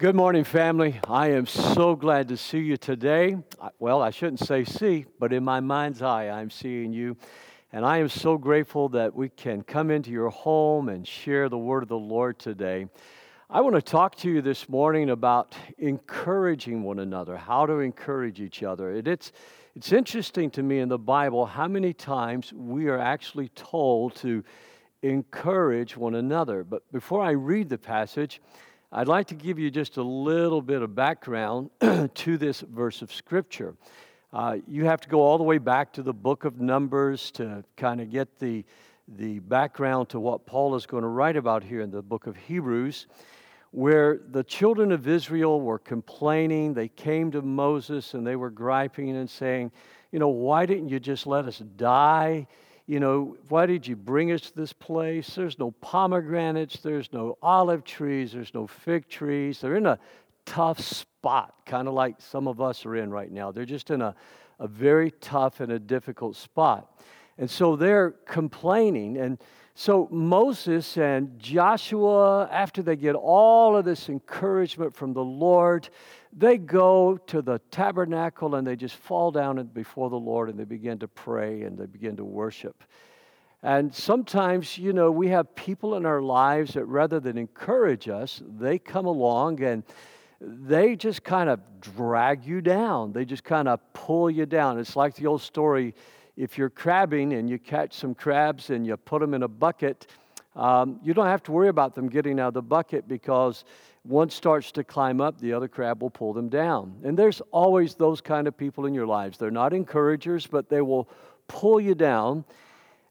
Good morning, family. I am so glad to see you today. Well, I shouldn't say see, but in my mind's eye, I'm seeing you. And I am so grateful that we can come into your home and share the word of the Lord today. I want to talk to you this morning about encouraging one another, how to encourage each other. it's, it's interesting to me in the Bible how many times we are actually told to encourage one another. But before I read the passage, I'd like to give you just a little bit of background to this verse of Scripture. Uh, you have to go all the way back to the book of Numbers to kind of get the, the background to what Paul is going to write about here in the book of Hebrews, where the children of Israel were complaining. They came to Moses and they were griping and saying, You know, why didn't you just let us die? You know, why did you bring us to this place? There's no pomegranates, there's no olive trees, there's no fig trees. They're in a tough spot, kind of like some of us are in right now. They're just in a, a very tough and a difficult spot. And so they're complaining. And so Moses and Joshua, after they get all of this encouragement from the Lord, they go to the tabernacle and they just fall down before the Lord and they begin to pray and they begin to worship. And sometimes, you know, we have people in our lives that rather than encourage us, they come along and they just kind of drag you down. They just kind of pull you down. It's like the old story if you're crabbing and you catch some crabs and you put them in a bucket, um, you don't have to worry about them getting out of the bucket because one starts to climb up, the other crab will pull them down. And there's always those kind of people in your lives. They're not encouragers, but they will pull you down.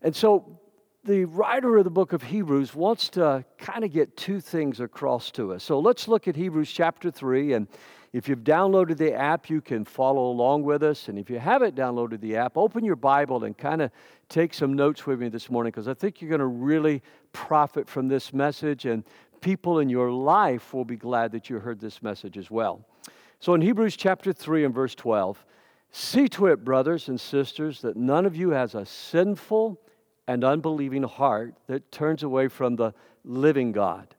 And so the writer of the book of Hebrews wants to kind of get two things across to us. So let's look at Hebrews chapter 3. And if you've downloaded the app, you can follow along with us. And if you haven't downloaded the app, open your Bible and kind of take some notes with me this morning because I think you're going to really profit from this message. And people in your life will be glad that you heard this message as well. So in Hebrews chapter 3 and verse 12, see to it, brothers and sisters, that none of you has a sinful and unbelieving heart that turns away from the living God,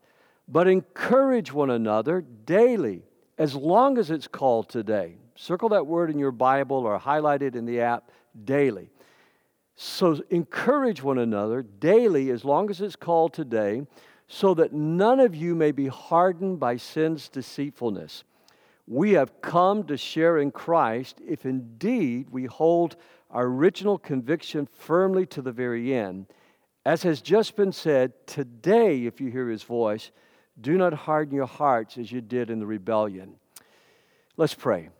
but encourage one another daily, as long as it's called today. Circle that word in your Bible or highlight it in the app daily. So encourage one another daily, as long as it's called today so that none of you may be hardened by sin's deceitfulness. We have come to share in Christ if indeed we hold our original conviction firmly to the very end. As has just been said, today, if you hear his voice, do not harden your hearts as you did in the rebellion. Let's pray.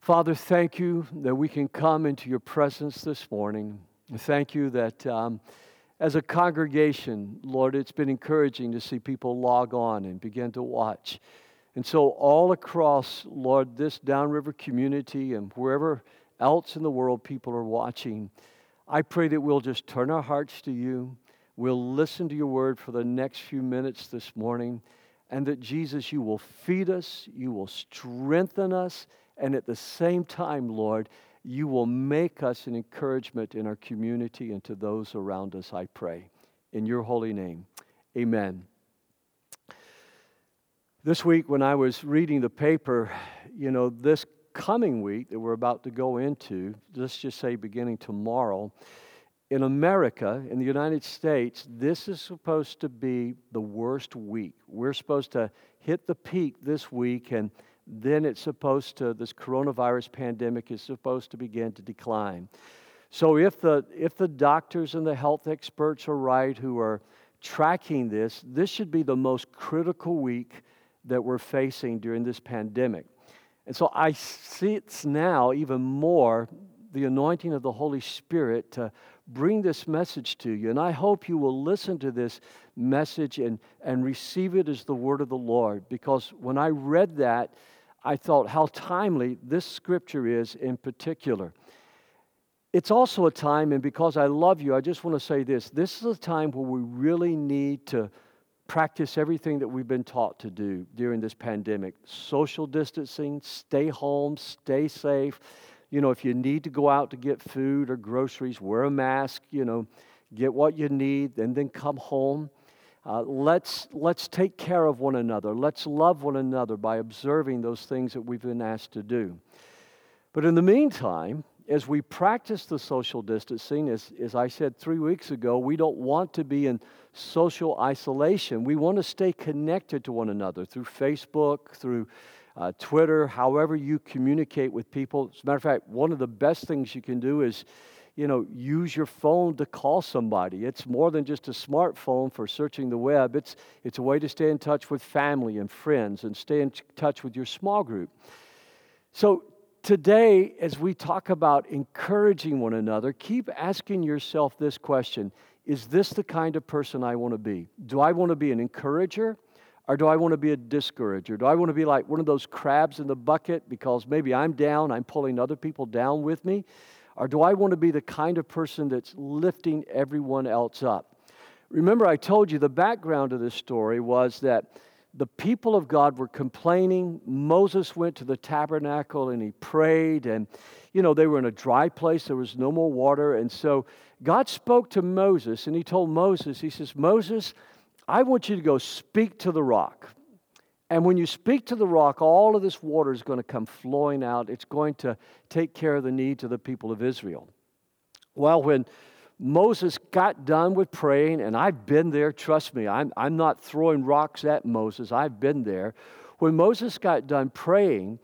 Father, thank you that we can come into your presence this morning. Thank you that. Um, as a congregation, Lord, it's been encouraging to see people log on and begin to watch. And so, all across, Lord, this downriver community and wherever else in the world people are watching, I pray that we'll just turn our hearts to you. We'll listen to your word for the next few minutes this morning. And that, Jesus, you will feed us, you will strengthen us, and at the same time, Lord, you will make us an encouragement in our community and to those around us, I pray. In your holy name, amen. This week, when I was reading the paper, you know, this coming week that we're about to go into, let's just say beginning tomorrow, in America, in the United States, this is supposed to be the worst week. We're supposed to hit the peak this week, and then it's supposed to, this coronavirus pandemic is supposed to begin to decline. So if the, if the doctors and the health experts are right who are tracking this, this should be the most critical week that we're facing during this pandemic. And so I see it's now even more the anointing of the Holy Spirit to bring this message to you. And I hope you will listen to this message and, and receive it as the word of the Lord. Because when I read that, I thought how timely this scripture is in particular. It's also a time, and because I love you, I just want to say this this is a time where we really need to practice everything that we've been taught to do during this pandemic social distancing, stay home, stay safe. You know, if you need to go out to get food or groceries, wear a mask, you know, get what you need, and then come home. Uh, let's, let's take care of one another. Let's love one another by observing those things that we've been asked to do. But in the meantime, as we practice the social distancing, as, as I said three weeks ago, we don't want to be in social isolation. We want to stay connected to one another through Facebook, through uh, Twitter, however you communicate with people. As a matter of fact, one of the best things you can do is you know, use your phone to call somebody. It's more than just a smartphone for searching the web. It's, it's a way to stay in touch with family and friends and stay in touch with your small group. So, today, as we talk about encouraging one another, keep asking yourself this question Is this the kind of person I want to be? Do I want to be an encourager? Or do I want to be a discourager? Do I want to be like one of those crabs in the bucket because maybe I'm down, I'm pulling other people down with me? Or do I want to be the kind of person that's lifting everyone else up? Remember, I told you the background of this story was that the people of God were complaining. Moses went to the tabernacle and he prayed, and you know, they were in a dry place, there was no more water. And so God spoke to Moses and he told Moses, He says, Moses, I want you to go speak to the rock. And when you speak to the rock, all of this water is going to come flowing out. It's going to take care of the needs of the people of Israel. Well, when Moses got done with praying, and I've been there, trust me, I'm, I'm not throwing rocks at Moses, I've been there. When Moses got done praying,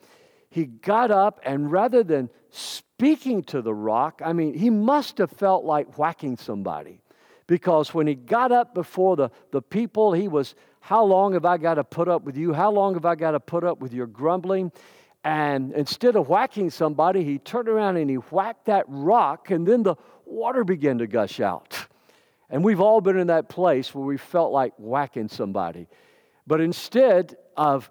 he got up and rather than speaking to the rock, I mean, he must have felt like whacking somebody because when he got up before the, the people, he was how long have I got to put up with you? How long have I got to put up with your grumbling? And instead of whacking somebody, he turned around and he whacked that rock, and then the water began to gush out. And we've all been in that place where we felt like whacking somebody. But instead of,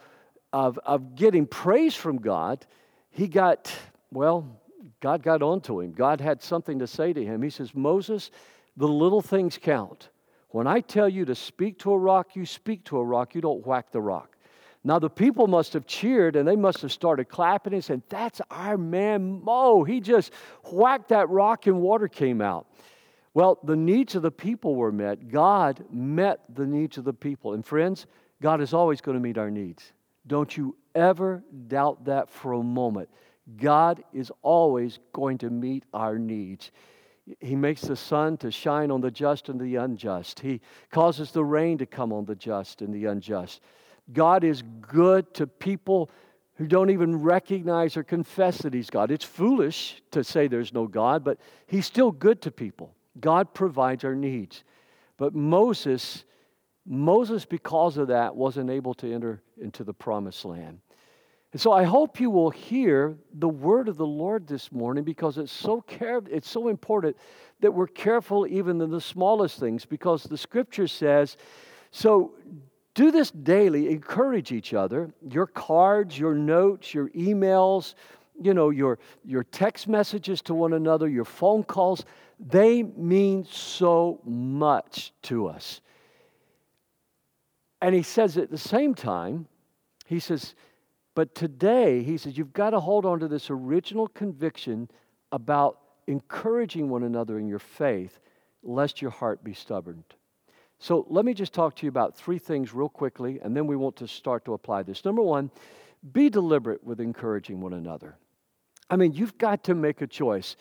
of, of getting praise from God, he got, well, God got onto him. God had something to say to him. He says, Moses, the little things count. When I tell you to speak to a rock, you speak to a rock, you don't whack the rock. Now, the people must have cheered and they must have started clapping and said, That's our man Mo. He just whacked that rock and water came out. Well, the needs of the people were met. God met the needs of the people. And friends, God is always going to meet our needs. Don't you ever doubt that for a moment. God is always going to meet our needs. He makes the sun to shine on the just and the unjust. He causes the rain to come on the just and the unjust. God is good to people who don't even recognize or confess that He's God. It's foolish to say there's no God, but He's still good to people. God provides our needs. But Moses, Moses, because of that, wasn't able to enter into the promised land. And so I hope you will hear the word of the Lord this morning because it's so care- it's so important that we're careful even in the smallest things because the scripture says, so do this daily, encourage each other. Your cards, your notes, your emails, you know, your, your text messages to one another, your phone calls, they mean so much to us. And he says at the same time, he says, but today, he says, you've got to hold on to this original conviction about encouraging one another in your faith, lest your heart be stubborn. So let me just talk to you about three things real quickly, and then we want to start to apply this. Number one, be deliberate with encouraging one another. I mean, you've got to make a choice,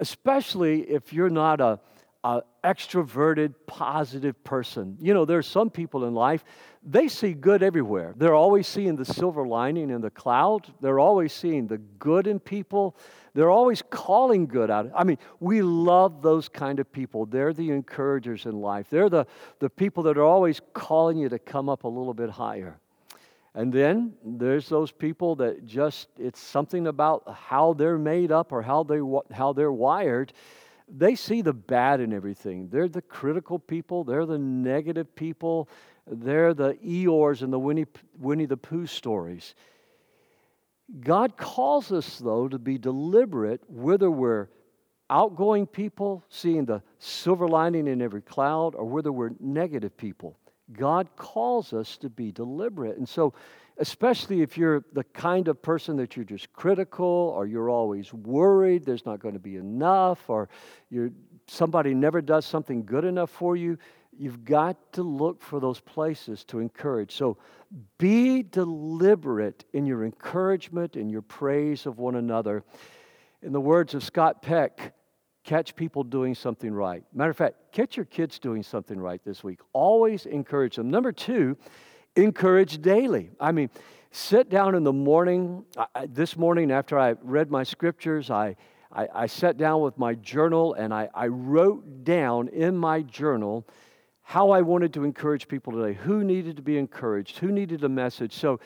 especially if you're not a, a extroverted, positive person. You know, there's some people in life they see good everywhere. They're always seeing the silver lining in the cloud. They're always seeing the good in people. They're always calling good out. I mean, we love those kind of people. They're the encouragers in life. They're the, the people that are always calling you to come up a little bit higher. And then there's those people that just, it's something about how they're made up or how, they, how they're wired. They see the bad in everything. They're the critical people, they're the negative people they're the Eeyores and the Winnie, Winnie the Pooh stories. God calls us, though, to be deliberate whether we're outgoing people, seeing the silver lining in every cloud, or whether we're negative people. God calls us to be deliberate. And so, especially if you're the kind of person that you're just critical or you're always worried there's not going to be enough or you're, somebody never does something good enough for you, You've got to look for those places to encourage. So be deliberate in your encouragement and your praise of one another. In the words of Scott Peck, catch people doing something right. Matter of fact, catch your kids doing something right this week. Always encourage them. Number two, encourage daily. I mean, sit down in the morning. I, this morning, after I read my scriptures, I, I, I sat down with my journal and I, I wrote down in my journal how I wanted to encourage people today, who needed to be encouraged, who needed a message. So,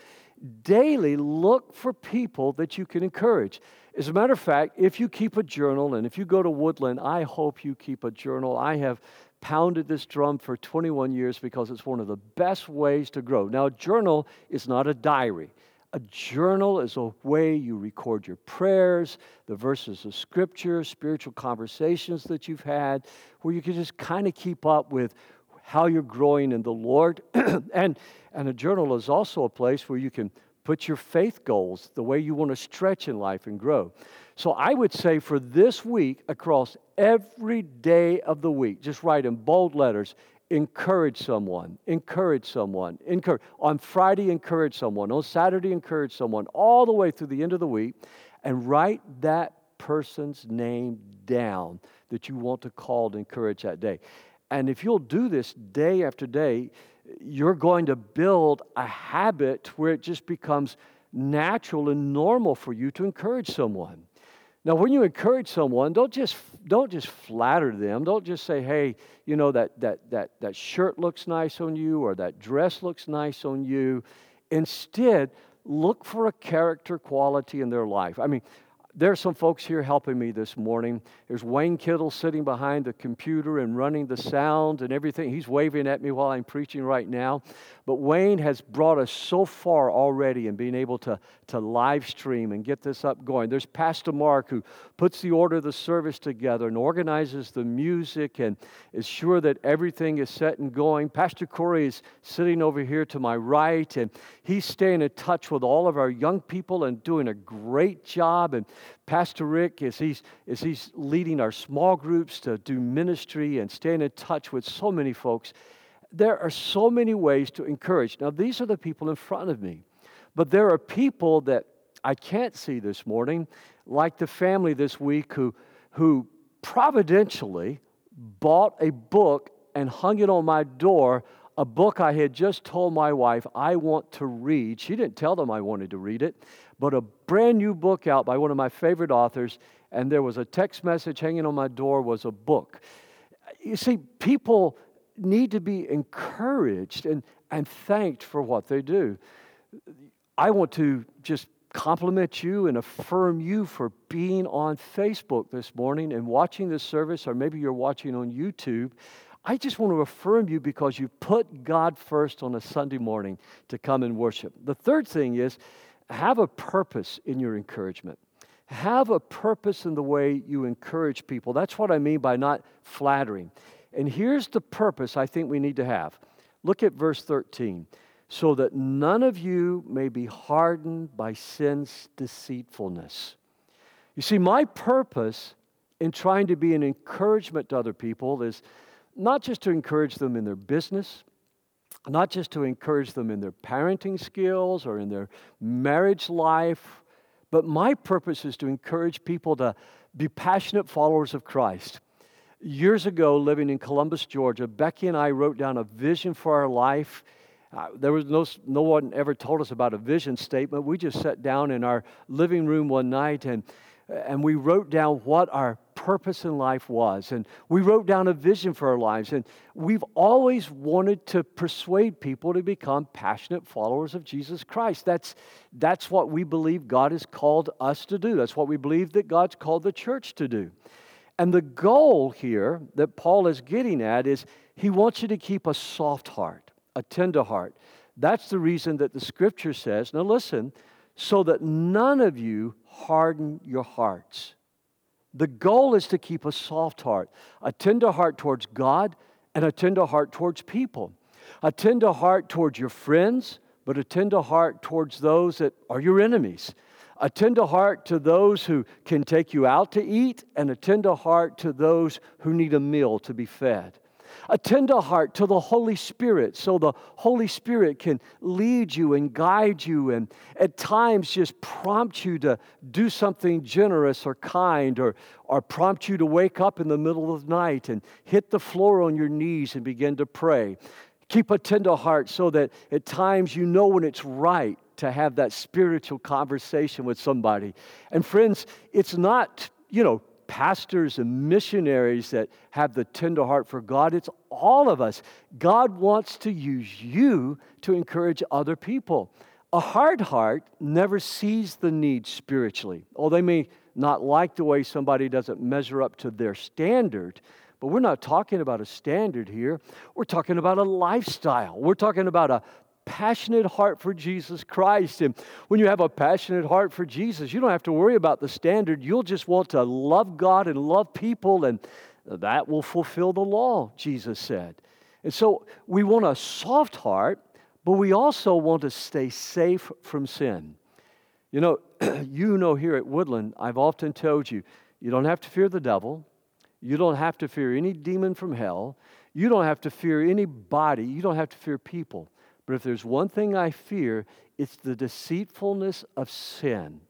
daily look for people that you can encourage. As a matter of fact, if you keep a journal and if you go to Woodland, I hope you keep a journal. I have pounded this drum for 21 years because it's one of the best ways to grow. Now, a journal is not a diary. A journal is a way you record your prayers, the verses of scripture, spiritual conversations that you've had, where you can just kind of keep up with how you're growing in the Lord. and, and a journal is also a place where you can put your faith goals, the way you want to stretch in life and grow. So I would say for this week, across every day of the week, just write in bold letters encourage someone, encourage someone, encourage. On Friday, encourage someone. On Saturday, encourage someone, all the way through the end of the week, and write that person's name down that you want to call to encourage that day. And if you'll do this day after day, you're going to build a habit where it just becomes natural and normal for you to encourage someone. Now, when you encourage someone, don't just don't just flatter them. Don't just say, "Hey, you know that that that that shirt looks nice on you or that dress looks nice on you." Instead, look for a character quality in their life. I mean, there are some folks here helping me this morning. There's Wayne Kittle sitting behind the computer and running the sound and everything. He's waving at me while I'm preaching right now. But Wayne has brought us so far already in being able to, to live stream and get this up going. There's Pastor Mark who puts the order of the service together and organizes the music and is sure that everything is set and going. Pastor Corey is sitting over here to my right and he's staying in touch with all of our young people and doing a great job. And Pastor Rick, as he's, as he's leading our small groups to do ministry and staying in touch with so many folks, there are so many ways to encourage. Now, these are the people in front of me, but there are people that I can't see this morning, like the family this week who, who providentially bought a book and hung it on my door a book I had just told my wife I want to read. She didn't tell them I wanted to read it, but a brand new book out by one of my favorite authors, and there was a text message hanging on my door was a book. You see, people need to be encouraged and, and thanked for what they do. I want to just compliment you and affirm you for being on Facebook this morning and watching this service, or maybe you're watching on YouTube. I just want to affirm you because you put God first on a Sunday morning to come and worship. The third thing is have a purpose in your encouragement. Have a purpose in the way you encourage people. That's what I mean by not flattering. And here's the purpose I think we need to have. Look at verse 13. So that none of you may be hardened by sin's deceitfulness. You see, my purpose in trying to be an encouragement to other people is not just to encourage them in their business, not just to encourage them in their parenting skills or in their marriage life, but my purpose is to encourage people to be passionate followers of Christ. Years ago, living in Columbus, Georgia, Becky and I wrote down a vision for our life. Uh, there was no, no one ever told us about a vision statement. We just sat down in our living room one night and and we wrote down what our purpose in life was. And we wrote down a vision for our lives. And we've always wanted to persuade people to become passionate followers of Jesus Christ. That's, that's what we believe God has called us to do. That's what we believe that God's called the church to do. And the goal here that Paul is getting at is he wants you to keep a soft heart, a tender heart. That's the reason that the scripture says, now listen, so that none of you harden your hearts. The goal is to keep a soft heart, a tender heart towards God, and a tender heart towards people. A tender heart towards your friends, but a tender heart towards those that are your enemies. A tender heart to those who can take you out to eat, and a tender heart to those who need a meal to be fed. A tender heart to the Holy Spirit so the Holy Spirit can lead you and guide you and at times just prompt you to do something generous or kind or, or prompt you to wake up in the middle of the night and hit the floor on your knees and begin to pray. Keep a tender heart so that at times you know when it's right to have that spiritual conversation with somebody. And friends, it's not, you know, pastors and missionaries that have the tender heart for God. It's all of us. God wants to use you to encourage other people. A hard heart never sees the need spiritually. Oh, they may not like the way somebody doesn't measure up to their standard, but we're not talking about a standard here. We're talking about a lifestyle. We're talking about a passionate heart for Jesus Christ. And when you have a passionate heart for Jesus, you don't have to worry about the standard. You'll just want to love God and love people, and that will fulfill the law, Jesus said. And so we want a soft heart, but we also want to stay safe from sin. You know, you know here at Woodland, I've often told you, you don't have to fear the devil. You don't have to fear any demon from hell. You don't have to fear anybody. You don't have to fear people. But if there's one thing I fear, it's the deceitfulness of sin.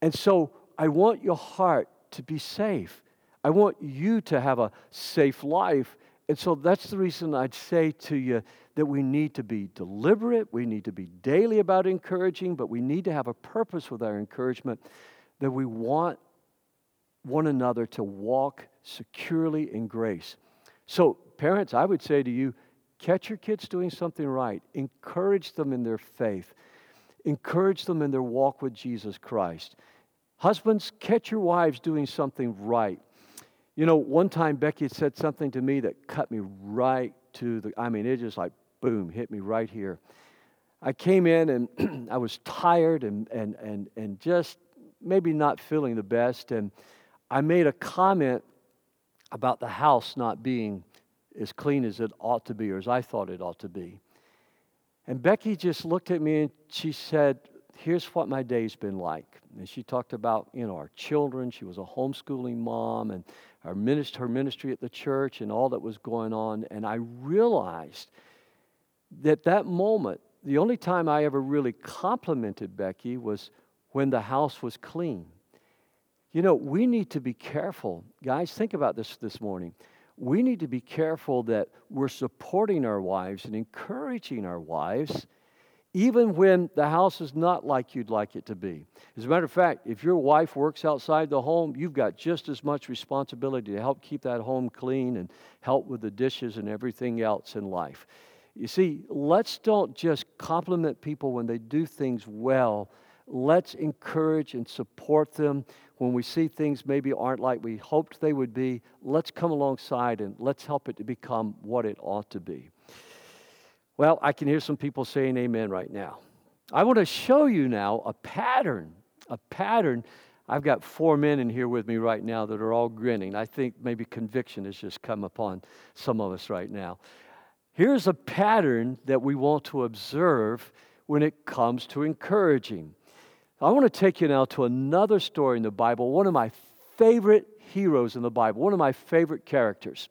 And so I want your heart to be safe. I want you to have a safe life. And so that's the reason I'd say to you that we need to be deliberate, we need to be daily about encouraging, but we need to have a purpose with our encouragement that we want one another to walk securely in grace. So, parents, I would say to you, Catch your kids doing something right. Encourage them in their faith. Encourage them in their walk with Jesus Christ. Husbands, catch your wives doing something right. You know, one time Becky said something to me that cut me right to the, I mean, it just like boom, hit me right here. I came in and I was tired and, and, and, and just maybe not feeling the best. And I made a comment about the house not being as clean as it ought to be, or as I thought it ought to be. And Becky just looked at me and she said, Here's what my day's been like. And she talked about, you know, our children. She was a homeschooling mom and our ministry, her ministry at the church and all that was going on. And I realized that that moment, the only time I ever really complimented Becky was when the house was clean. You know, we need to be careful. Guys, think about this this morning we need to be careful that we're supporting our wives and encouraging our wives, even when the house is not like you'd like it to be. As a matter of fact, if your wife works outside the home, you've got just as much responsibility to help keep that home clean and help with the dishes and everything else in life. You see, let's don't just compliment people when they do things well. Let's encourage and support them when we see things maybe aren't like we hoped they would be, let's come alongside and let's help it to become what it ought to be. Well, I can hear some people saying amen right now. I want to show you now a pattern, a pattern. I've got four men in here with me right now that are all grinning. I think maybe conviction has just come upon some of us right now. Here's a pattern that we want to observe when it comes to encouraging. I want to take you now to another story in the Bible, one of my favorite heroes in the Bible, one of my favorite characters.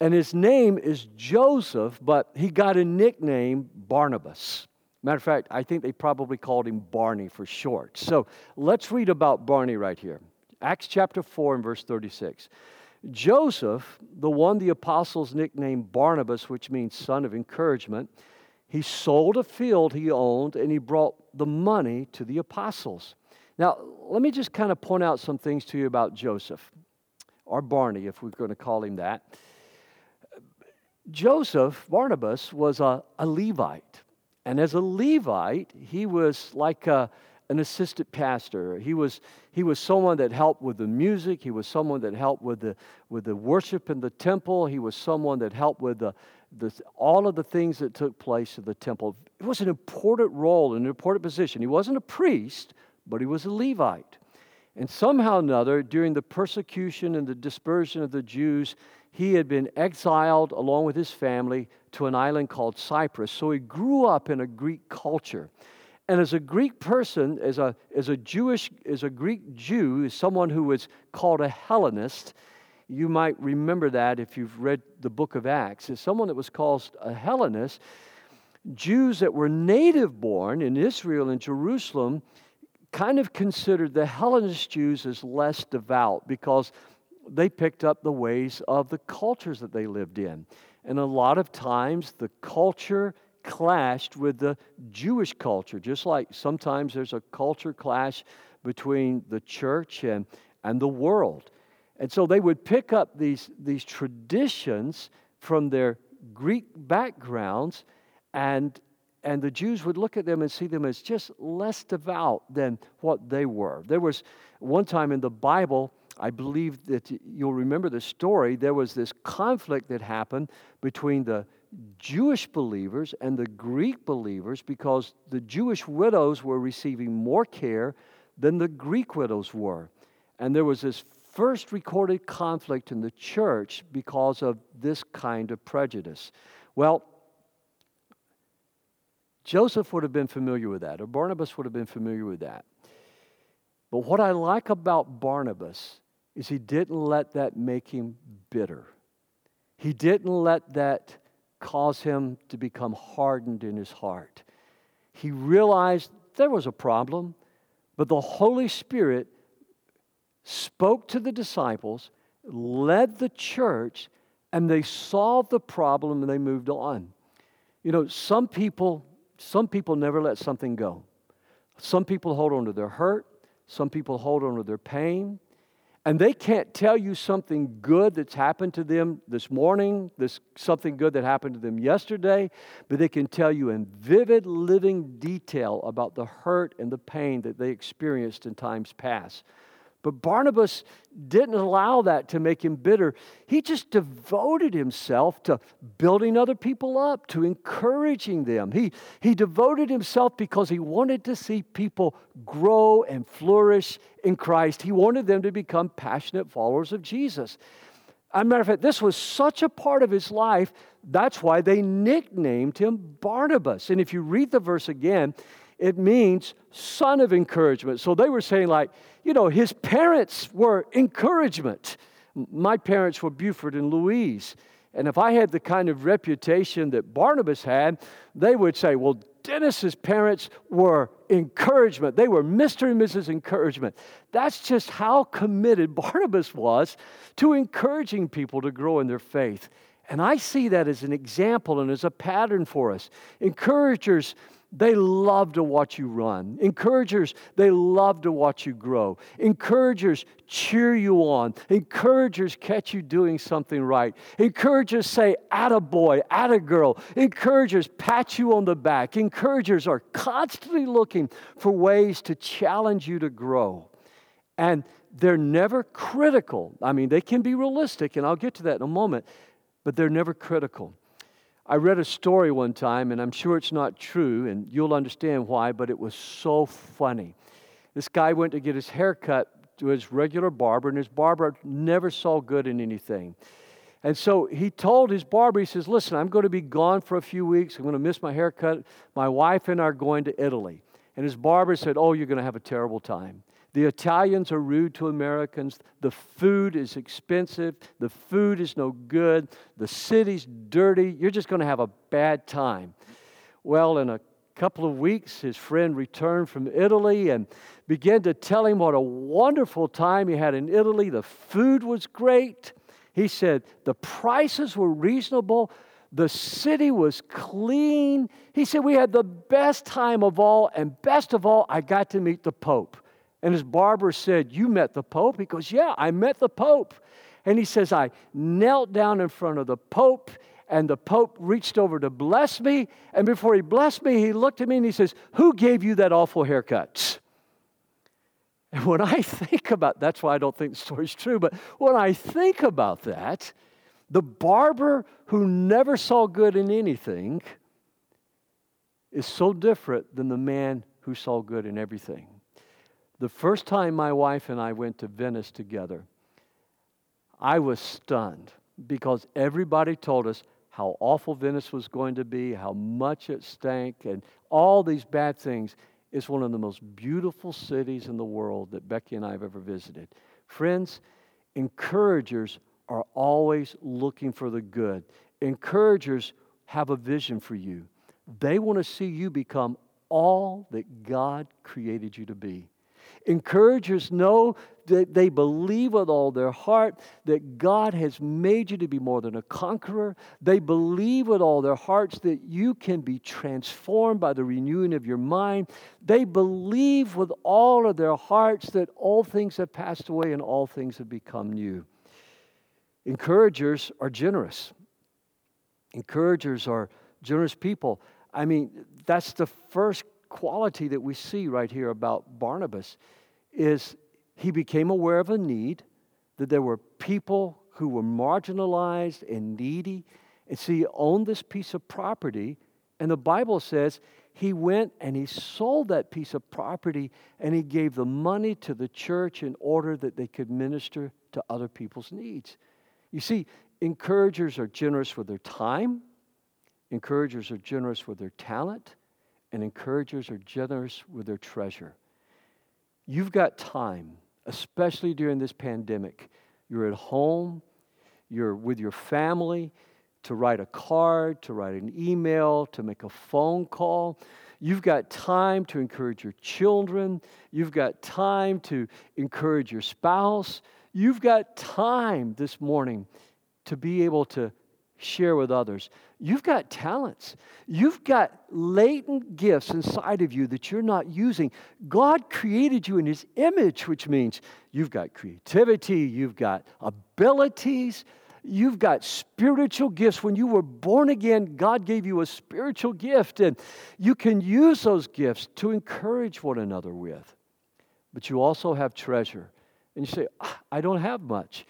And his name is Joseph, but he got a nickname Barnabas. Matter of fact, I think they probably called him Barney for short. So let's read about Barney right here. Acts chapter 4 and verse 36. Joseph, the one the apostles nicknamed Barnabas, which means son of encouragement, he sold a field he owned and he brought the money to the apostles. Now, let me just kind of point out some things to you about Joseph, or Barney, if we're going to call him that. Joseph, Barnabas, was a, a Levite. And as a Levite, he was like a, an assistant pastor. He was, he was someone that helped with the music. He was someone that helped with the, with the worship in the temple. He was someone that helped with the, the, all of the things that took place in the temple. It was an important role, an important position. He wasn't a priest, but he was a Levite. And somehow or another, during the persecution and the dispersion of the Jews, he had been exiled along with his family to an island called Cyprus. So he grew up in a Greek culture. And as a Greek person, as a, as a Jewish, as a Greek Jew, as someone who was called a Hellenist, you might remember that if you've read the book of Acts, is someone that was called a Hellenist. Jews that were native born in Israel and Jerusalem kind of considered the Hellenist Jews as less devout because they picked up the ways of the cultures that they lived in. And a lot of times the culture clashed with the Jewish culture, just like sometimes there's a culture clash between the church and, and the world. And so they would pick up these, these traditions from their Greek backgrounds, and, and the Jews would look at them and see them as just less devout than what they were. There was one time in the Bible, I believe that you'll remember the story, there was this conflict that happened between the Jewish believers and the Greek believers because the Jewish widows were receiving more care than the Greek widows were. And there was this first recorded conflict in the church because of this kind of prejudice. Well, Joseph would have been familiar with that, or Barnabas would have been familiar with that. But what I like about Barnabas is he didn't let that make him bitter. He didn't let that cause him to become hardened in his heart. He realized there was a problem, but the Holy Spirit spoke to the disciples, led the church, and they solved the problem and they moved on. You know, some people, some people never let something go. Some people hold on to their hurt, some people hold on to their pain, and they can't tell you something good that's happened to them this morning, this something good that happened to them yesterday, but they can tell you in vivid living detail about the hurt and the pain that they experienced in times past. But Barnabas didn't allow that to make him bitter. He just devoted himself to building other people up, to encouraging them. He, he devoted himself because he wanted to see people grow and flourish in Christ. He wanted them to become passionate followers of Jesus. As a matter of fact, this was such a part of his life, that's why they nicknamed him Barnabas. And if you read the verse again, it means son of encouragement. So they were saying, like, you know, his parents were encouragement. My parents were Buford and Louise. And if I had the kind of reputation that Barnabas had, they would say, well, Dennis's parents were encouragement. They were Mr. and Mrs. Encouragement. That's just how committed Barnabas was to encouraging people to grow in their faith. And I see that as an example and as a pattern for us. Encouragers they love to watch you run. Encouragers, they love to watch you grow. Encouragers cheer you on. Encouragers catch you doing something right. Encouragers say, attaboy, attagirl. Encouragers pat you on the back. Encouragers are constantly looking for ways to challenge you to grow. And they're never critical. I mean, they can be realistic, and I'll get to that in a moment, but they're never critical. I read a story one time, and I'm sure it's not true, and you'll understand why, but it was so funny. This guy went to get his hair cut to his regular barber, and his barber never saw good in anything. And so he told his barber, he says, Listen, I'm going to be gone for a few weeks. I'm going to miss my haircut. My wife and I are going to Italy. And his barber said, Oh, you're going to have a terrible time. The Italians are rude to Americans. The food is expensive. The food is no good. The city's dirty. You're just going to have a bad time. Well, in a couple of weeks, his friend returned from Italy and began to tell him what a wonderful time he had in Italy. The food was great. He said the prices were reasonable. The city was clean. He said, We had the best time of all, and best of all, I got to meet the Pope. And his barber said, You met the Pope? He goes, Yeah, I met the Pope. And he says, I knelt down in front of the Pope, and the Pope reached over to bless me. And before he blessed me, he looked at me and he says, Who gave you that awful haircut? And when I think about that's why I don't think the story's true, but when I think about that, the barber who never saw good in anything is so different than the man who saw good in everything. The first time my wife and I went to Venice together, I was stunned because everybody told us how awful Venice was going to be, how much it stank, and all these bad things. It's one of the most beautiful cities in the world that Becky and I have ever visited. Friends, encouragers are always looking for the good. Encouragers have a vision for you. They want to see you become all that God created you to be. Encouragers know that they believe with all their heart that God has made you to be more than a conqueror. They believe with all their hearts that you can be transformed by the renewing of your mind. They believe with all of their hearts that all things have passed away and all things have become new. Encouragers are generous. Encouragers are generous people. I mean, that's the first quality that we see right here about Barnabas is he became aware of a need that there were people who were marginalized and needy. And so he owned this piece of property and the bible says he went and he sold that piece of property and he gave the money to the church in order that they could minister to other people's needs. You see encouragers are generous with their time. Encouragers are generous with their talent and encouragers are generous with their treasure. You've got time, especially during this pandemic. You're at home, you're with your family, to write a card, to write an email, to make a phone call. You've got time to encourage your children. You've got time to encourage your spouse. You've got time this morning to be able to share with others. You've got talents. You've got latent gifts inside of you that you're not using. God created you in His image, which means you've got creativity, you've got abilities, you've got spiritual gifts. When you were born again, God gave you a spiritual gift, and you can use those gifts to encourage one another with. But you also have treasure. And you say, ah, I don't have much.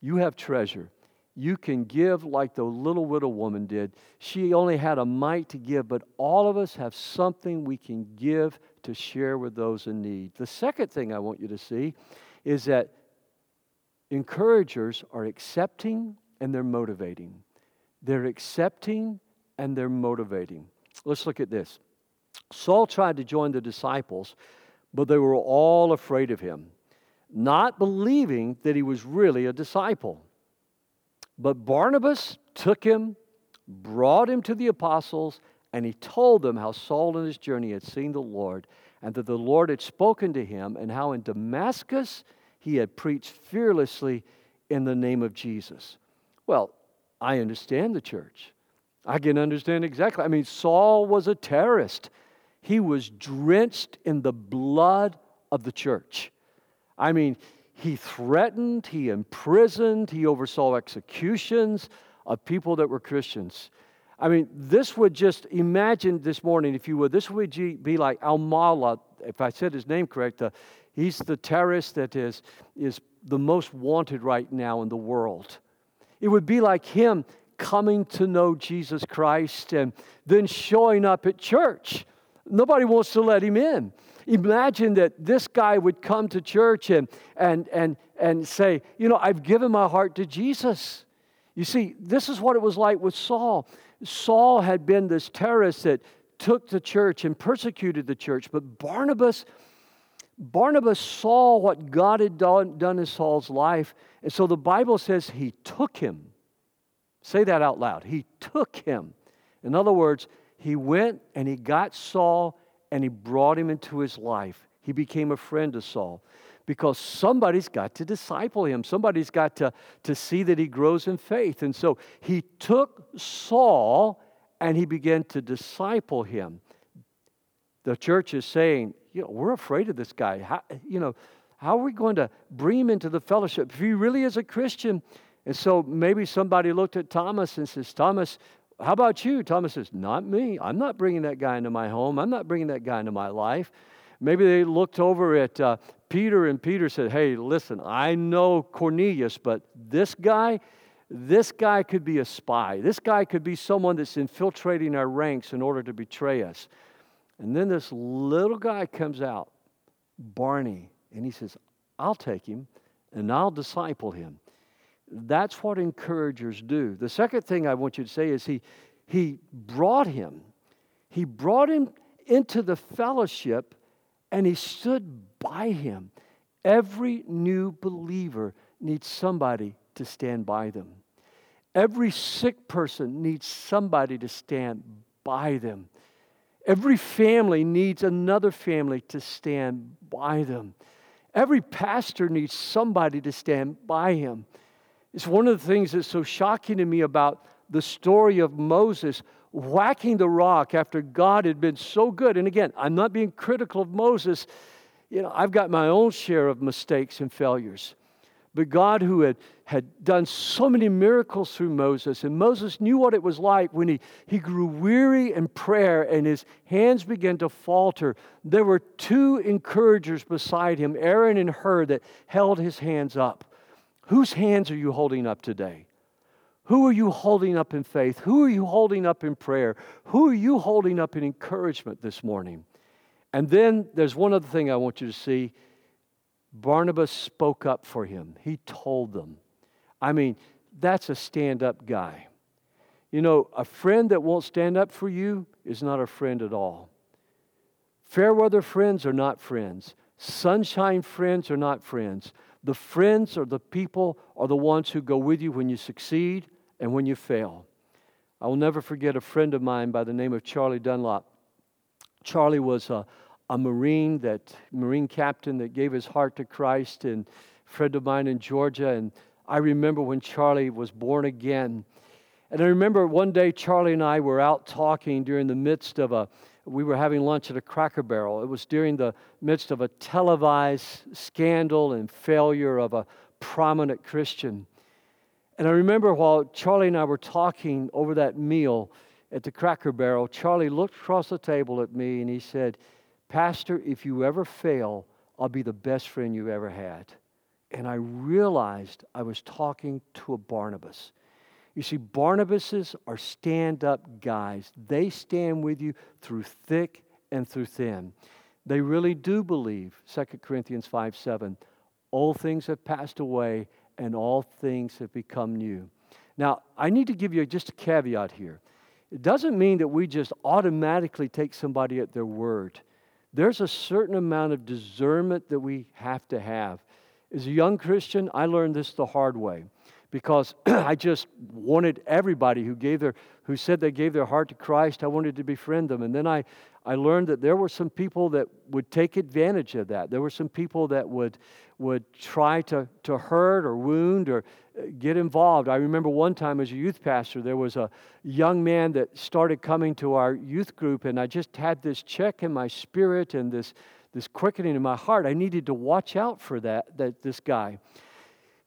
You have treasure you can give like the little widow woman did. She only had a mite to give, but all of us have something we can give to share with those in need. The second thing I want you to see is that encouragers are accepting and they're motivating. They're accepting and they're motivating. Let's look at this. Saul tried to join the disciples, but they were all afraid of him, not believing that he was really a disciple. But Barnabas took him, brought him to the apostles, and he told them how Saul in his journey had seen the Lord, and that the Lord had spoken to him, and how in Damascus he had preached fearlessly in the name of Jesus. Well, I understand the church. I can understand exactly. I mean, Saul was a terrorist, he was drenched in the blood of the church. I mean, he threatened, he imprisoned, he oversaw executions of people that were Christians. I mean, this would just imagine this morning, if you would, this would be like Al Mawla, if I said his name correct. Uh, he's the terrorist that is, is the most wanted right now in the world. It would be like him coming to know Jesus Christ and then showing up at church. Nobody wants to let him in. Imagine that this guy would come to church and, and, and, and say, You know, I've given my heart to Jesus. You see, this is what it was like with Saul. Saul had been this terrorist that took the church and persecuted the church, but Barnabas. Barnabas saw what God had done, done in Saul's life, and so the Bible says he took him. Say that out loud. He took him. In other words, he went and he got Saul and he brought him into his life. He became a friend of Saul because somebody's got to disciple him. Somebody's got to, to see that he grows in faith. And so he took Saul and he began to disciple him. The church is saying, you know, we're afraid of this guy. How, you know, how are we going to bring him into the fellowship if he really is a Christian? And so maybe somebody looked at Thomas and says, Thomas, how about you? Thomas says, Not me. I'm not bringing that guy into my home. I'm not bringing that guy into my life. Maybe they looked over at uh, Peter, and Peter said, Hey, listen, I know Cornelius, but this guy, this guy could be a spy. This guy could be someone that's infiltrating our ranks in order to betray us. And then this little guy comes out, Barney, and he says, I'll take him and I'll disciple him. That's what encouragers do. The second thing I want you to say is he, he brought him. He brought him into the fellowship and he stood by him. Every new believer needs somebody to stand by them. Every sick person needs somebody to stand by them. Every family needs another family to stand by them. Every pastor needs somebody to stand by him. It's one of the things that's so shocking to me about the story of Moses whacking the rock after God had been so good. And again, I'm not being critical of Moses. You know, I've got my own share of mistakes and failures. But God, who had, had done so many miracles through Moses, and Moses knew what it was like when he, he grew weary in prayer and his hands began to falter. There were two encouragers beside him, Aaron and Hur, that held his hands up. Whose hands are you holding up today? Who are you holding up in faith? Who are you holding up in prayer? Who are you holding up in encouragement this morning? And then there's one other thing I want you to see. Barnabas spoke up for him, he told them. I mean, that's a stand up guy. You know, a friend that won't stand up for you is not a friend at all. Fair weather friends are not friends. Sunshine friends are not friends. The friends or the people are the ones who go with you when you succeed and when you fail. I will never forget a friend of mine by the name of Charlie Dunlop. Charlie was a, a Marine, that Marine captain that gave his heart to Christ, and a friend of mine in Georgia. And I remember when Charlie was born again. And I remember one day Charlie and I were out talking during the midst of a, we were having lunch at a cracker barrel. It was during the midst of a televised scandal and failure of a prominent Christian. And I remember while Charlie and I were talking over that meal at the Cracker Barrel, Charlie looked across the table at me and he said, Pastor, if you ever fail, I'll be the best friend you ever had. And I realized I was talking to a Barnabas. You see, Barnabases are stand up guys, they stand with you through thick and through thin. They really do believe, 2 Corinthians 5 7, old things have passed away and all things have become new. Now, I need to give you just a caveat here. It doesn't mean that we just automatically take somebody at their word. There's a certain amount of discernment that we have to have. As a young Christian, I learned this the hard way because I just wanted everybody who gave their who said they gave their heart to Christ, I wanted to befriend them. And then I, I learned that there were some people that would take advantage of that. There were some people that would would try to, to hurt or wound or uh, get involved. I remember one time as a youth pastor, there was a young man that started coming to our youth group, and I just had this check in my spirit and this, this quickening in my heart. I needed to watch out for that, that this guy.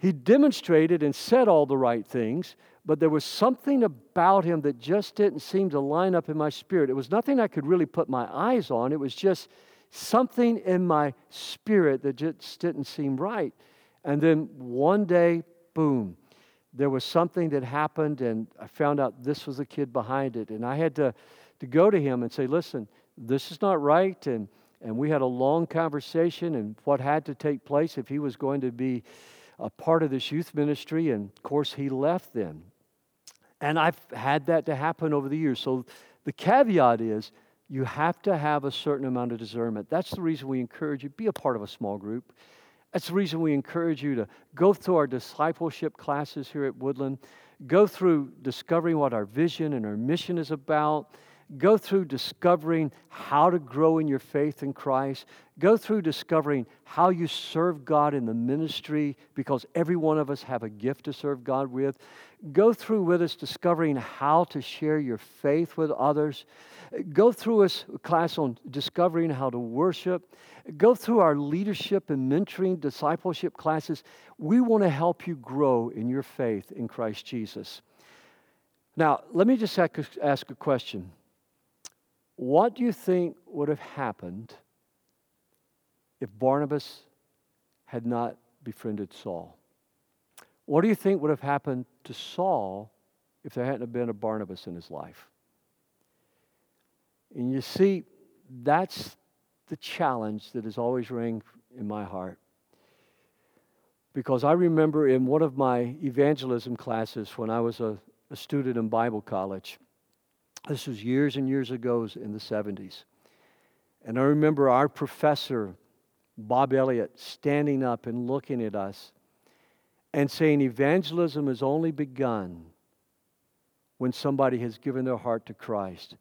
He demonstrated and said all the right things, but there was something about him that just didn't seem to line up in my spirit. It was nothing I could really put my eyes on. It was just something in my spirit that just didn't seem right. And then one day, boom, there was something that happened, and I found out this was the kid behind it. And I had to, to go to him and say, listen, this is not right. And, and we had a long conversation and what had to take place if he was going to be a part of this youth ministry. And of course, he left then. And I've had that to happen over the years. So the caveat is you have to have a certain amount of discernment. That's the reason we encourage you be a part of a small group. That's the reason we encourage you to go through our discipleship classes here at Woodland, go through discovering what our vision and our mission is about Go through discovering how to grow in your faith in Christ. Go through discovering how you serve God in the ministry because every one of us have a gift to serve God with. Go through with us discovering how to share your faith with others. Go through us class on discovering how to worship. Go through our leadership and mentoring discipleship classes. We want to help you grow in your faith in Christ Jesus. Now, let me just ask a question. What do you think would have happened if Barnabas had not befriended Saul? What do you think would have happened to Saul if there hadn't been a Barnabas in his life? And you see, that's the challenge that has always rang in my heart. Because I remember in one of my evangelism classes when I was a, a student in Bible college, this was years and years ago in the 70s. And I remember our professor, Bob Elliott, standing up and looking at us. and saying evangelism has only begun when somebody has given their heart to Christ.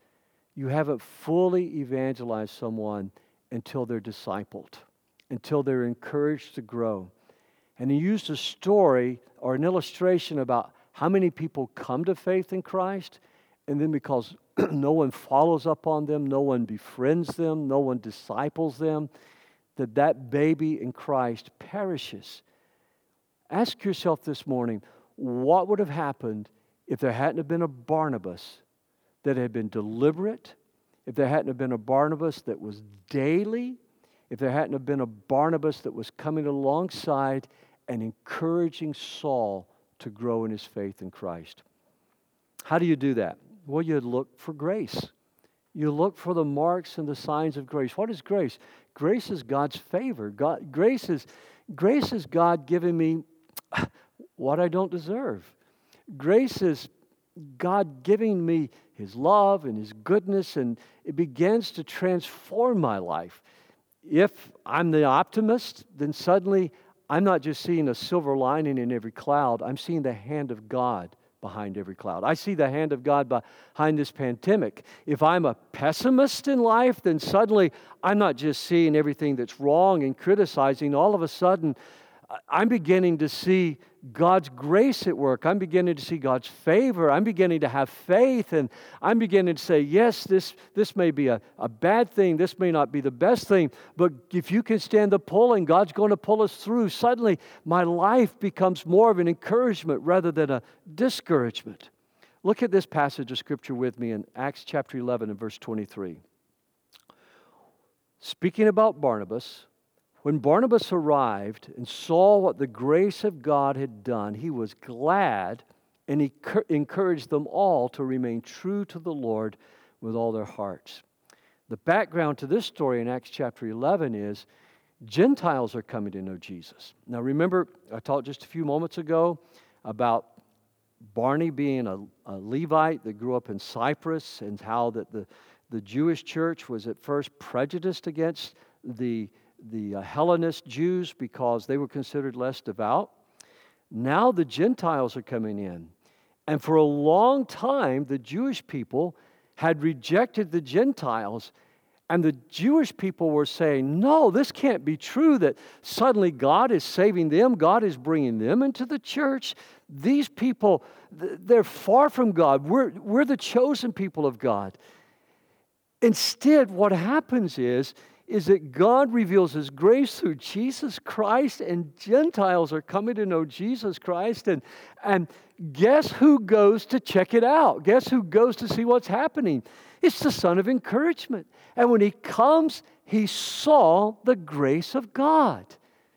You haven't fully evangelized someone until they're discipled, until they're encouraged to grow. And he used a story or an illustration about how many people come to faith in Christ, and then because no one follows up on them, no one befriends them, no one disciples them, that that baby in Christ perishes. Ask yourself this morning, what would have happened if there hadn't have been a Barnabas that had been deliberate, if there hadn't have been a Barnabas that was daily, if there hadn't have been a Barnabas that was coming alongside and encouraging Saul to grow in his faith in Christ. How do you do that? Well, you look for grace. You look for the marks and the signs of grace. What is grace? Grace is God's favor. God, grace, is, grace is God giving me what I don't deserve. Grace is God giving me His love and His goodness, and it begins to transform my life. If I'm the optimist, then suddenly I'm not just seeing a silver lining in every cloud, I'm seeing the hand of God behind every cloud. I see the hand of God behind this pandemic. If I'm a pessimist in life, then suddenly I'm not just seeing everything that's wrong and criticizing. All of a sudden, I'm beginning to see God's grace at work. I'm beginning to see God's favor. I'm beginning to have faith. And I'm beginning to say, yes, this, this may be a, a bad thing. This may not be the best thing. But if you can stand the pulling, God's going to pull us through. Suddenly, my life becomes more of an encouragement rather than a discouragement. Look at this passage of Scripture with me in Acts chapter 11 and verse 23. Speaking about Barnabas, when Barnabas arrived and saw what the grace of God had done, he was glad and he encouraged them all to remain true to the Lord with all their hearts. The background to this story in Acts chapter 11 is Gentiles are coming to know Jesus. Now, remember, I talked just a few moments ago about Barney being a, a Levite that grew up in Cyprus and how that the, the Jewish church was at first prejudiced against the the uh, Hellenist Jews because they were considered less devout. Now the Gentiles are coming in. And for a long time, the Jewish people had rejected the Gentiles. And the Jewish people were saying, No, this can't be true that suddenly God is saving them, God is bringing them into the church. These people, they're far from God. We're, we're the chosen people of God. Instead, what happens is is that God reveals His grace through Jesus Christ, and Gentiles are coming to know Jesus Christ. And, and guess who goes to check it out? Guess who goes to see what's happening? It's the Son of Encouragement. And when He comes, He saw the grace of God.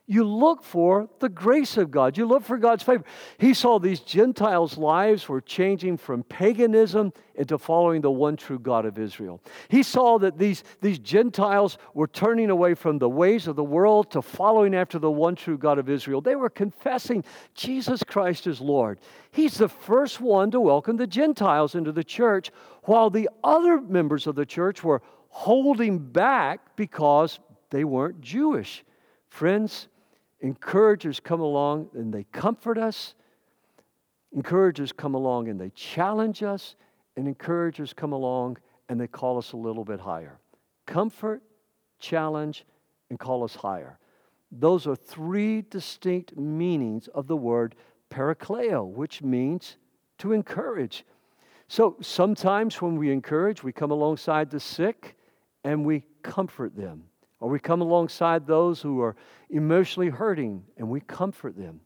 You look for the grace of God. You look for God's favor. He saw these Gentiles' lives were changing from paganism into following the one true God of Israel. He saw that these, these Gentiles were turning away from the ways of the world to following after the one true God of Israel. They were confessing Jesus Christ as Lord. He's the first one to welcome the Gentiles into the church, while the other members of the church were holding back because they weren't Jewish. Friends, encouragers come along and they comfort us. Encouragers come along and they challenge us. And encouragers come along and they call us a little bit higher. Comfort, challenge, and call us higher. Those are three distinct meanings of the word parakaleo, which means to encourage. So sometimes when we encourage, we come alongside the sick and we comfort them. Or we come alongside those who are emotionally hurting and we comfort them.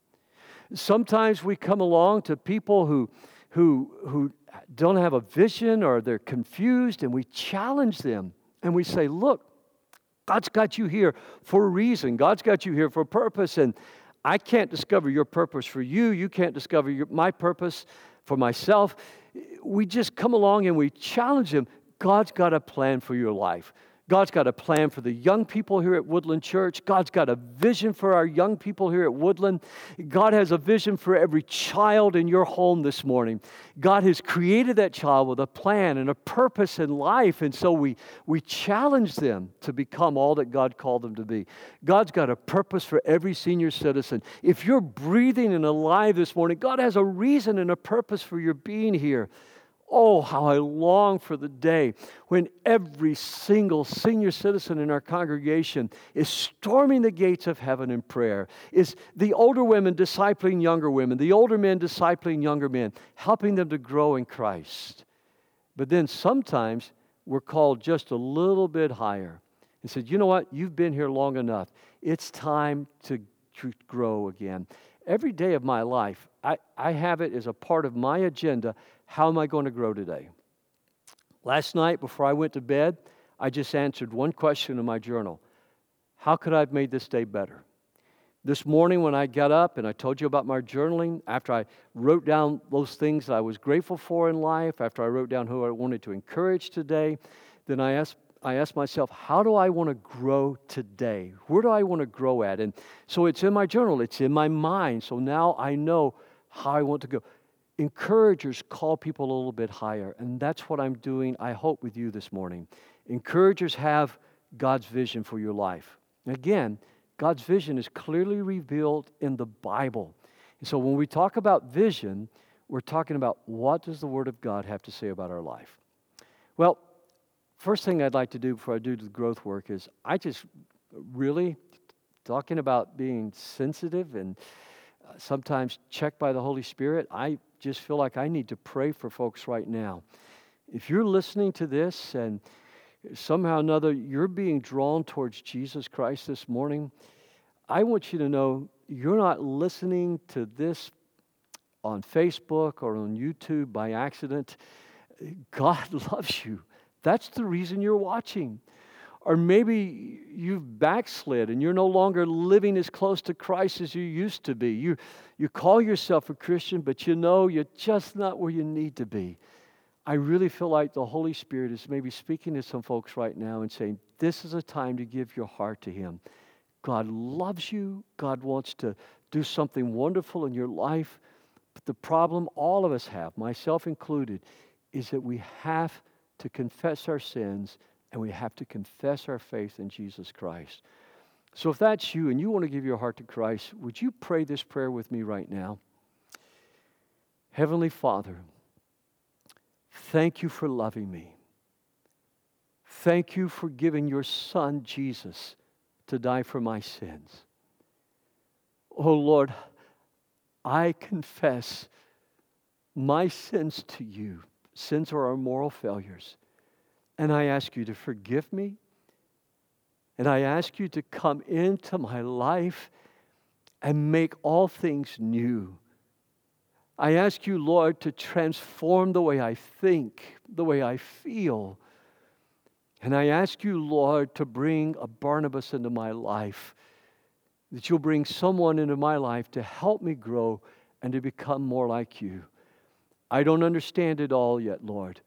Sometimes we come along to people who, who, who don't have a vision or they're confused and we challenge them and we say, Look, God's got you here for a reason, God's got you here for a purpose. And I can't discover your purpose for you, you can't discover your, my purpose for myself. We just come along and we challenge them. God's got a plan for your life. God's got a plan for the young people here at Woodland Church. God's got a vision for our young people here at Woodland. God has a vision for every child in your home this morning. God has created that child with a plan and a purpose in life. And so we, we challenge them to become all that God called them to be. God's got a purpose for every senior citizen. If you're breathing and alive this morning, God has a reason and a purpose for your being here. Oh, how I long for the day when every single senior citizen in our congregation is storming the gates of heaven in prayer. Is the older women discipling younger women, the older men discipling younger men, helping them to grow in Christ. But then sometimes we're called just a little bit higher and said, you know what, you've been here long enough. It's time to, grow again. Every day of my life, I, I have it as a part of my agenda how am I going to grow today? Last night, before I went to bed, I just answered one question in my journal How could I have made this day better? This morning, when I got up and I told you about my journaling, after I wrote down those things that I was grateful for in life, after I wrote down who I wanted to encourage today, then I asked, I asked myself, how do I want to grow today? Where do I want to grow at? And so it's in my journal, it's in my mind. So now I know how I want to go encouragers call people a little bit higher. And that's what I'm doing, I hope, with you this morning. Encouragers have God's vision for your life. Again, God's vision is clearly revealed in the Bible. And so when we talk about vision, we're talking about what does the Word of God have to say about our life? Well, first thing I'd like to do before I do the growth work is I just really talking about being sensitive and uh, sometimes checked by the Holy Spirit. I just feel like I need to pray for folks right now. If you're listening to this and somehow or another you're being drawn towards Jesus Christ this morning, I want you to know you're not listening to this on Facebook or on YouTube by accident. God loves you. That's the reason you're watching. Or maybe you've backslid and you're no longer living as close to Christ as you used to be. You, you call yourself a Christian, but you know you're just not where you need to be. I really feel like the Holy Spirit is maybe speaking to some folks right now and saying, This is a time to give your heart to Him. God loves you, God wants to do something wonderful in your life. But the problem all of us have, myself included, is that we have to confess our sins and we have to confess our faith in Jesus Christ. So if that's you and you want to give your heart to Christ, would you pray this prayer with me right now? Heavenly Father, thank you for loving me. Thank you for giving your Son, Jesus, to die for my sins. Oh Lord, I confess my sins to you. Sins are our moral failures. And I ask you to forgive me. And I ask you to come into my life and make all things new. I ask you, Lord, to transform the way I think, the way I feel. And I ask you, Lord, to bring a Barnabas into my life, that you'll bring someone into my life to help me grow and to become more like you. I don't understand it all yet, Lord,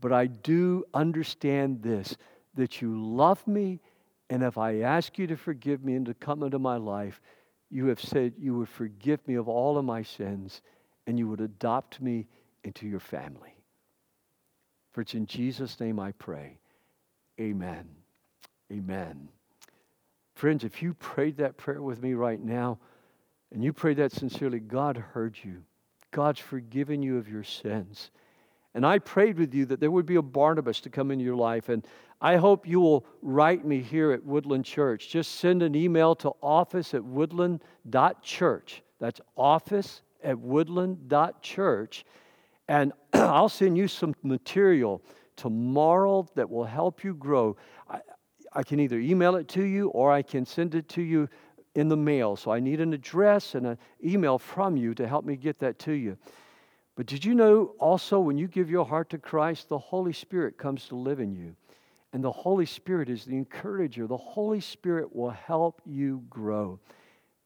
but I do understand this that you love me, and if I ask you to forgive me and to come into my life, you have said you would forgive me of all of my sins and you would adopt me into your family. For it's in Jesus' name I pray. Amen. Amen. Friends, if you prayed that prayer with me right now, and you prayed that sincerely, God heard you. God's forgiven you of your sins. And I prayed with you that there would be a Barnabas to come into your life. And I hope you will write me here at Woodland Church. Just send an email to office at woodland.church. That's office at woodland.church. And I'll send you some material tomorrow that will help you grow. I, I can either email it to you or I can send it to you in the mail. So I need an address and an email from you to help me get that to you. But did you know also when you give your heart to Christ, the Holy Spirit comes to live in you? And the Holy Spirit is the encourager. The Holy Spirit will help you grow.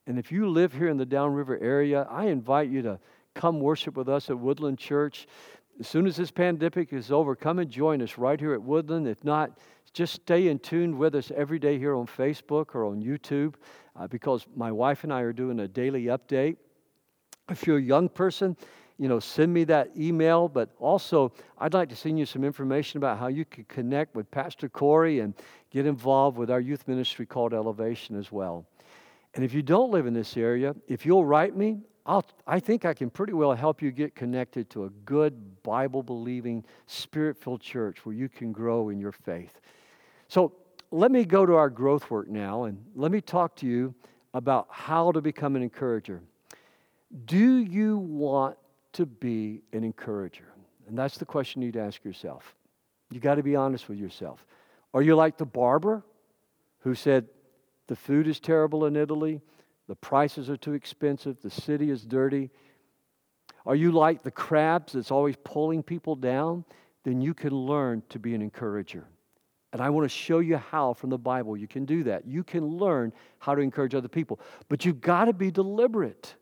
And if you live here in the Downriver area, I invite you to come worship with us at Woodland Church. As soon as this pandemic is over, come and join us right here at Woodland. If not, just stay in tune with us every day here on Facebook or on YouTube uh, because my wife and I are doing a daily update. If you're a young person, you know, send me that email. But also, I'd like to send you some information about how you can connect with Pastor Corey and get involved with our youth ministry called Elevation as well. And if you don't live in this area, if you'll write me, I'll, I think I can pretty well help you get connected to a good Bible believing, spirit filled church where you can grow in your faith. So let me go to our growth work now and let me talk to you about how to become an encourager. Do you want to be an encourager? And that's the question you need to ask yourself. You got to be honest with yourself. Are you like the barber who said, The food is terrible in Italy, the prices are too expensive, the city is dirty? Are you like the crabs that's always pulling people down? Then you can learn to be an encourager. And I want to show you how from the Bible you can do that. You can learn how to encourage other people. But you've got to be deliberate.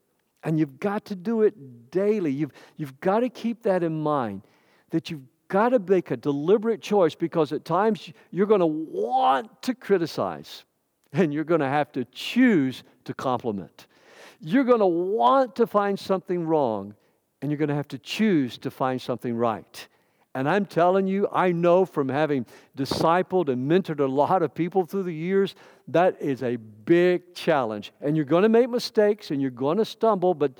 And you've got to do it daily. You've, you've got to keep that in mind that you've got to make a deliberate choice because at times you're going to want to criticize and you're going to have to choose to compliment. You're going to want to find something wrong and you're going to have to choose to find something right. And I'm telling you, I know from having discipled and mentored a lot of people through the years, that is a big challenge. And you're going to make mistakes and you're going to stumble, but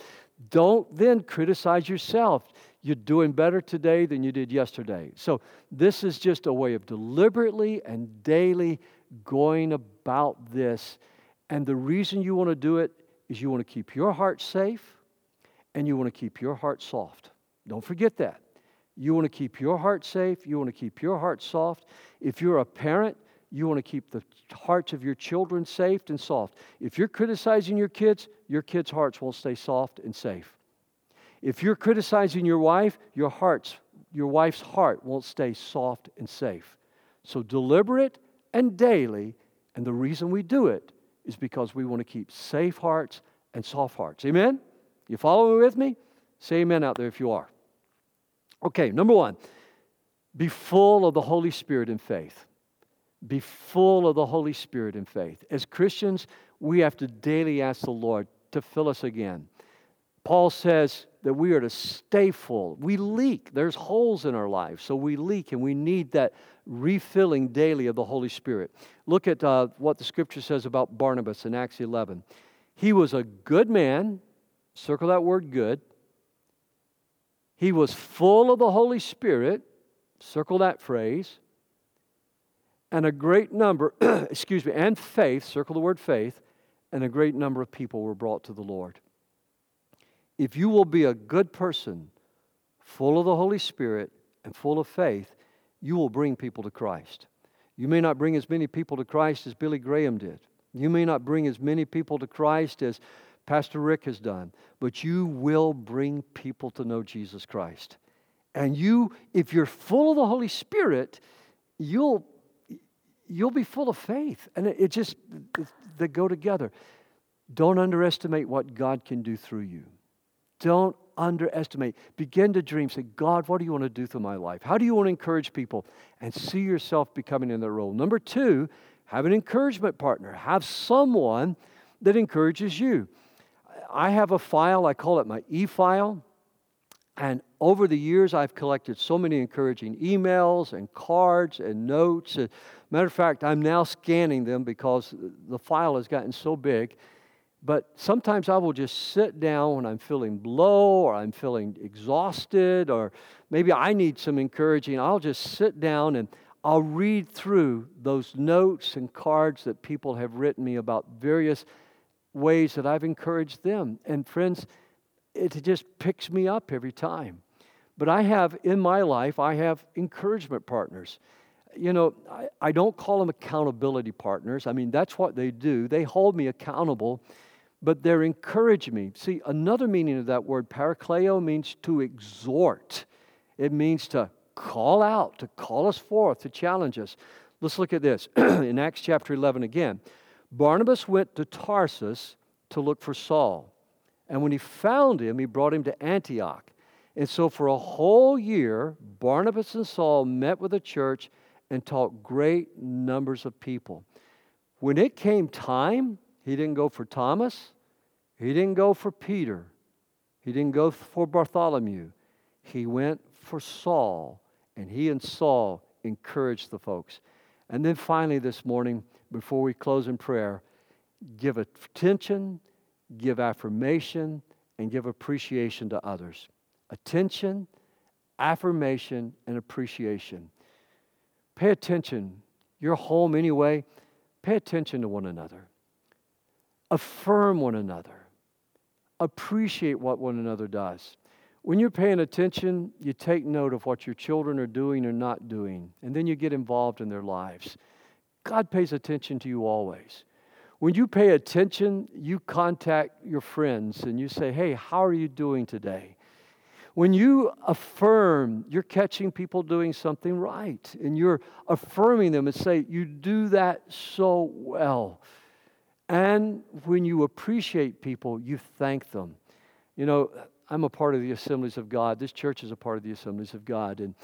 don't then criticize yourself. You're doing better today than you did yesterday. So, this is just a way of deliberately and daily going about this. And the reason you want to do it is you want to keep your heart safe and you want to keep your heart soft. Don't forget that. You want to keep your heart safe. You want to keep your heart soft. If you're a parent, you want to keep the hearts of your children safe and soft. If you're criticizing your kids, your kids' hearts won't stay soft and safe. If you're criticizing your wife, your hearts, your wife's heart won't stay soft and safe. So deliberate and daily, and the reason we do it is because we want to keep safe hearts and soft hearts. Amen? You following with me? Say amen out there if you are. Okay, number one, be full of the Holy Spirit in faith. Be full of the Holy Spirit in faith. As Christians, we have to daily ask the Lord to fill us again. Paul says that we are to stay full. We leak, there's holes in our lives, so we leak, and we need that refilling daily of the Holy Spirit. Look at uh, what the scripture says about Barnabas in Acts 11. He was a good man, circle that word good, he was full of the Holy Spirit, circle that phrase, and a great number, excuse me, and faith, circle the word faith, and a great number of people were brought to the Lord. If you will be a good person, full of the Holy Spirit and full of faith, you will bring people to Christ. You may not bring as many people to Christ as Billy Graham did. You may not bring as many people to Christ as Pastor Rick has done, but you will bring people to know Jesus Christ. And you, if you're full of the Holy Spirit, you'll you'll be full of faith. And it, it just they go together. Don't underestimate what God can do through you. Don't underestimate. Begin to dream. Say, God, what do you want to do through my life? How do you want to encourage people? And see yourself becoming in that role. Number two, have an encouragement partner. Have someone that encourages you. I have a file, I call it my e file. And over the years, I've collected so many encouraging emails and cards and notes. Uh, matter of fact, I'm now scanning them because the file has gotten so big. But sometimes I will just sit down when I'm feeling low or I'm feeling exhausted or maybe I need some encouraging. I'll just sit down and I'll read through those notes and cards that people have written me about various ways that I've encouraged them. And friends, it just picks me up every time. But I have in my life, I have encouragement partners. You know, I, I don't call them accountability partners. I mean, that's what they do. They hold me accountable, but they're encouraging me. See, another meaning of that word, parakaleo, means to exhort. It means to call out, to call us forth, to challenge us. Let's look at this in Acts chapter 11 again. Barnabas went to Tarsus to look for Saul. And when he found him, he brought him to Antioch. And so for a whole year, Barnabas and Saul met with the church and taught great numbers of people. When it came time, he didn't go for Thomas, he didn't go for Peter, he didn't go for Bartholomew. He went for Saul, and he and Saul encouraged the folks. And then finally, this morning, before we close in prayer, give attention, give affirmation, and give appreciation to others. Attention, affirmation, and appreciation. Pay attention. You're home anyway. Pay attention to one another. Affirm one another. Appreciate what one another does. When you're paying attention, you take note of what your children are doing or not doing, and then you get involved in their lives. God pays attention to you always. When you pay attention, you contact your friends and you say, Hey, how are you doing today? When you affirm, you're catching people doing something right and you're affirming them and say, You do that so well. And when you appreciate people, you thank them. You know, I'm a part of the Assemblies of God. This church is a part of the Assemblies of God. And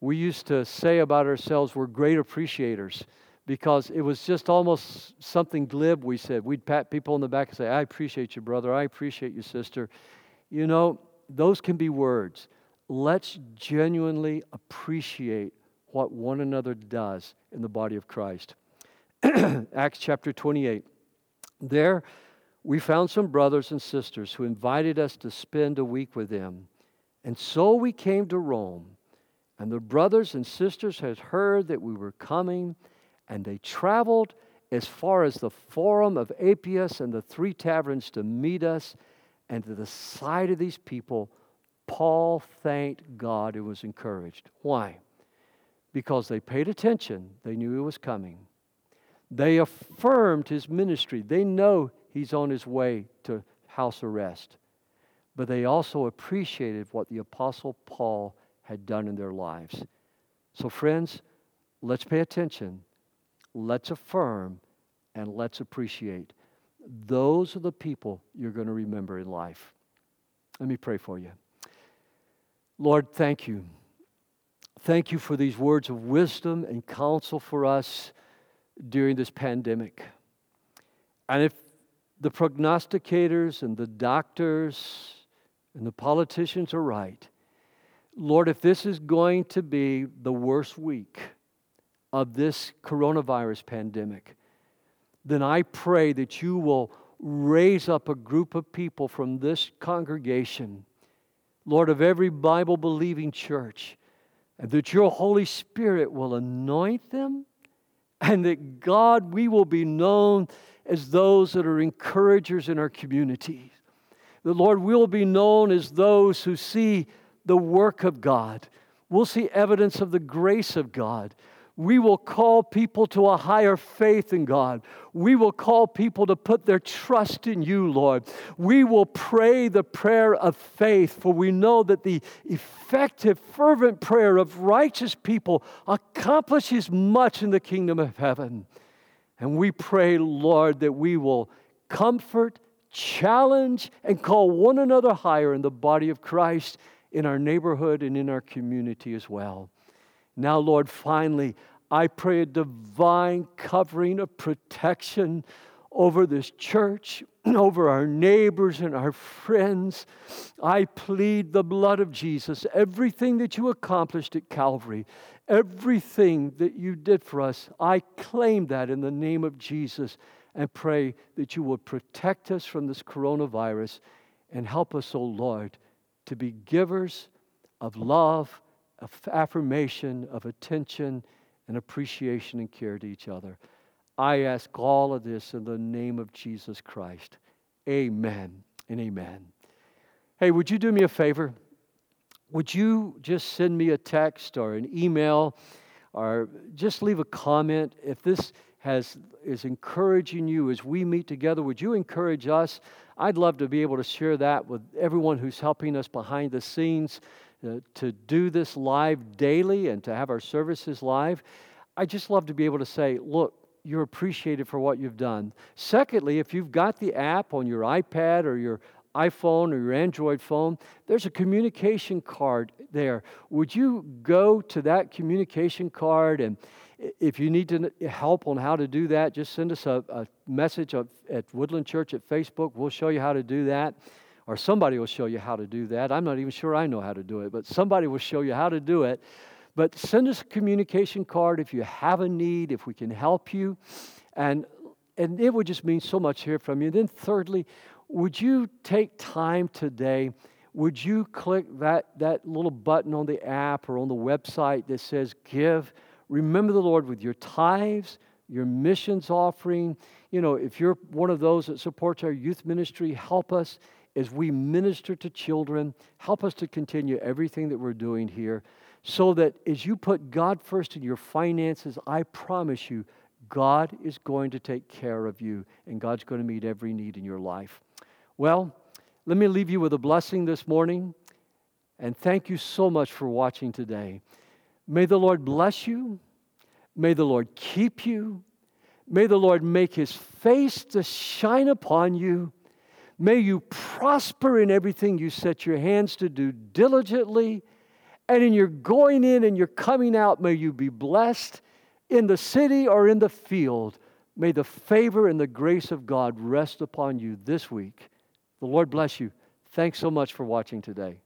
we used to say about ourselves, we're great appreciators because it was just almost something glib we said. We'd pat people on the back and say, I appreciate you, brother. I appreciate you, sister. You know, those can be words. Let's genuinely appreciate what one another does in the body of Christ. Acts chapter 28. There, we found some brothers and sisters who invited us to spend a week with them. And so we came to Rome. And the brothers and sisters had heard that we were coming, and they traveled as far as the Forum of Appius and the Three Taverns to meet us. And to the sight of these people, Paul thanked God and was encouraged. Why? Because they paid attention, they knew he was coming. They affirmed his ministry. They know he's on his way to house arrest. But they also appreciated what the Apostle Paul had done in their lives. So, friends, let's pay attention, let's affirm, and let's appreciate. Those are the people you're going to remember in life. Let me pray for you. Lord, thank you. Thank you for these words of wisdom and counsel for us during this pandemic. And if the prognosticators and the doctors and the politicians are right. Lord, if this is going to be the worst week of this coronavirus pandemic, then I pray that you will raise up a group of people from this congregation, Lord, of every Bible believing church, and that your Holy Spirit will anoint them, and that God, we will be known as those that are encouragers in our communities. The Lord will be known as those who see the work of God. We'll see evidence of the grace of God. We will call people to a higher faith in God. We will call people to put their trust in you, Lord. We will pray the prayer of faith, for we know that the effective, fervent prayer of righteous people accomplishes much in the kingdom of heaven. And we pray, Lord, that we will comfort, challenge, and call one another higher in the body of Christ, in our neighborhood, and in our community as well. Now, Lord, finally, I pray a divine covering of protection over this church, over our neighbors and our friends. I plead the blood of Jesus, everything that you accomplished at Calvary, Everything that you did for us, I claim that in the name of Jesus and pray that you will protect us from this coronavirus and help us, O oh Lord, to be givers of love, of affirmation, of attention, and appreciation and care to each other. I ask all of this in the name of Jesus Christ. Amen and amen. Hey, would you do me a favor? would you just send me a text or an email or just leave a comment if this has is encouraging you as we meet together would you encourage us i'd love to be able to share that with everyone who's helping us behind the scenes uh, to do this live daily and to have our services live i just love to be able to say look you're appreciated for what you've done secondly if you've got the app on your ipad or your iPhone or your Android phone, there's a communication card there. Would you go to that communication card and If you need to help on how to do that, just send us a, a message at Woodland Church at Facebook. We'll show you how to do that. Or somebody will show you how to do that. I'm not even sure I know how to do it, but somebody will show you how to do it. But send us a communication card if you have a need, if we can help you. And, and it would just mean so much to hear from you. And then, thirdly, would you take time today? Would you click that, that little button on the app or on the website that says give? Remember the Lord with your tithes, your missions offering. You know, if you're one of those that supports our youth ministry, help us as we minister to children. Help us to continue everything that we're doing here so that as you put God first in your finances, I promise you, God is going to take care of you and God's going to meet every need in your life. Well, let me leave you with a blessing this morning and thank you so much for watching today. May the Lord bless you. May the Lord keep you. May the Lord make his face to shine upon you. May you prosper in everything you set your hands to do diligently and in your going in and your coming out, may you be blessed in the city or in the field. May the favor and the grace of God rest upon you this week. The Lord bless you. Thanks so much for watching today.